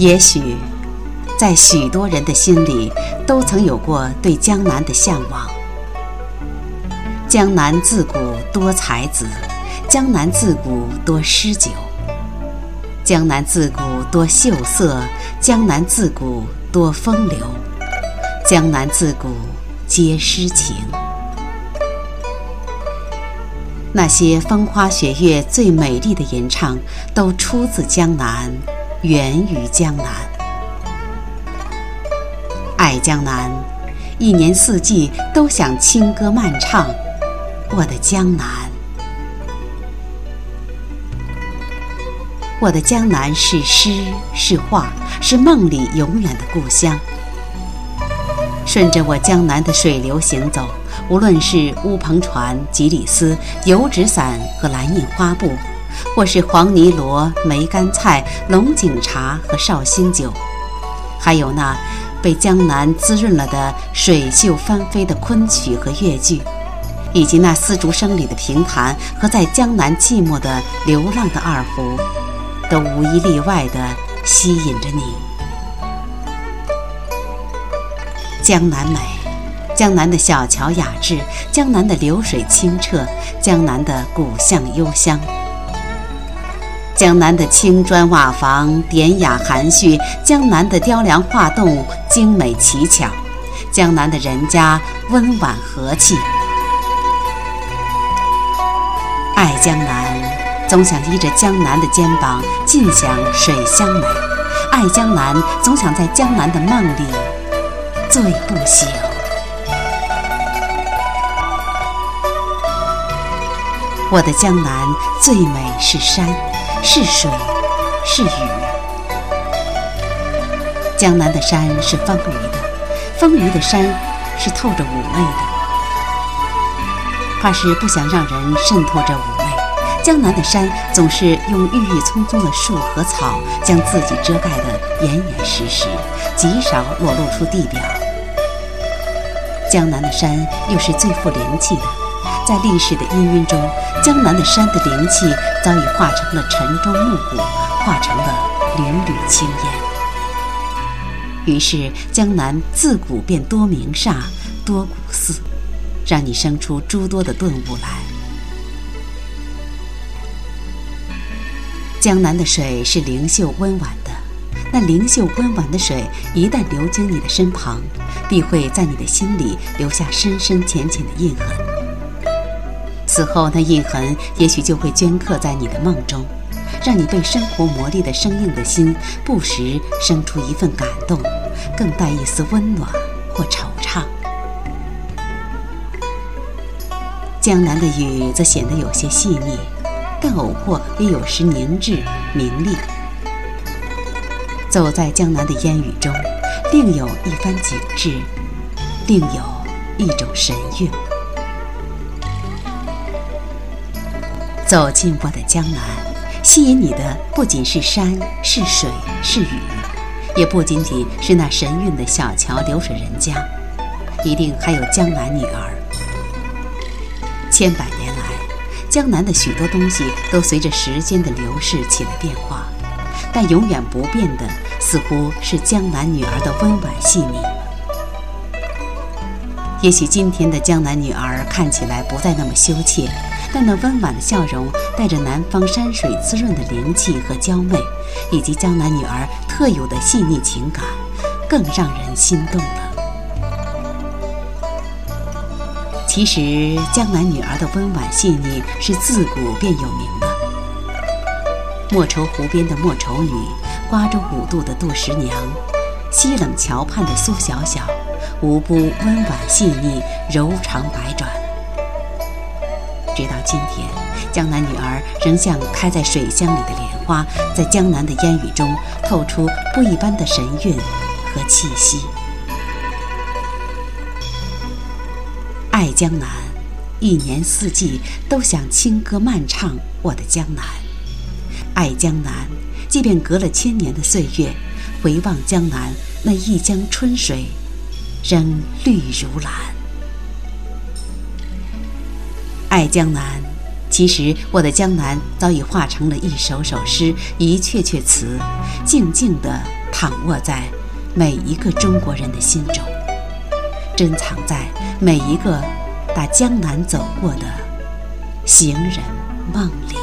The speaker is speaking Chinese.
也许，在许多人的心里，都曾有过对江南的向往。江南自古多才子，江南自古多诗酒，江南自古多秀色，江南自古多风流，江南自古皆诗情。那些风花雪月最美丽的吟唱，都出自江南。源于江南，爱江南，一年四季都想轻歌慢唱。我的江南，我的江南是诗是画，是梦里永远的故乡。顺着我江南的水流行走，无论是乌篷船、吉里斯、油纸伞和蓝印花布。或是黄泥螺、梅干菜、龙井茶和绍兴酒，还有那被江南滋润了的水袖翻飞的昆曲和越剧，以及那丝竹声里的评弹和在江南寂寞的流浪的二胡，都无一例外地吸引着你。江南美，江南的小桥雅致，江南的流水清澈，江南的古巷幽香。江南的青砖瓦房典雅含蓄，江南的雕梁画栋精美奇巧，江南的人家温婉和气。爱江南，总想依着江南的肩膀尽享水乡美；爱江南，总想在江南的梦里醉不醒。我的江南最美是山。是水，是雨。江南的山是丰腴的，丰腴的山是透着妩媚的。怕是不想让人渗透这妩媚，江南的山总是用郁郁葱葱的树和草将自己遮盖得严严实实，极少裸露出地表。江南的山又是最富灵气的。在历史的氤氲中，江南的山的灵气早已化成了晨钟暮鼓，化成了缕缕青烟。于是，江南自古便多名刹，多古寺，让你生出诸多的顿悟来。江南的水是灵秀温婉的，那灵秀温婉的水一旦流经你的身旁，必会在你的心里留下深深浅浅的印痕。此后，那印痕也许就会镌刻在你的梦中，让你被生活磨砺的生硬的心，不时生出一份感动，更带一丝温暖或惆怅。江南的雨则显得有些细腻，但偶或也有时凝滞明丽。走在江南的烟雨中，另有一番景致，另有一种神韵。走进我的江南，吸引你的不仅是山是水是雨，也不仅仅是那神韵的小桥流水人家，一定还有江南女儿。千百年来，江南的许多东西都随着时间的流逝起了变化，但永远不变的，似乎是江南女儿的温婉细腻。也许今天的江南女儿看起来不再那么羞怯。但那温婉的笑容，带着南方山水滋润的灵气和娇媚，以及江南女儿特有的细腻情感，更让人心动了。其实，江南女儿的温婉细腻是自古便有名的。莫愁湖边的莫愁女，瓜洲五渡的杜十娘，西冷桥畔的苏小小，无不温婉细腻、柔肠百转。今天，江南女儿仍像开在水乡里的莲花，在江南的烟雨中透出不一般的神韵和气息。爱江南，一年四季都想轻歌慢唱我的江南。爱江南，即便隔了千年的岁月，回望江南那一江春水，仍绿如蓝。爱江南，其实我的江南早已化成了一首首诗，一阙阙词，静静地躺卧在每一个中国人的心中，珍藏在每一个打江南走过的行人梦里。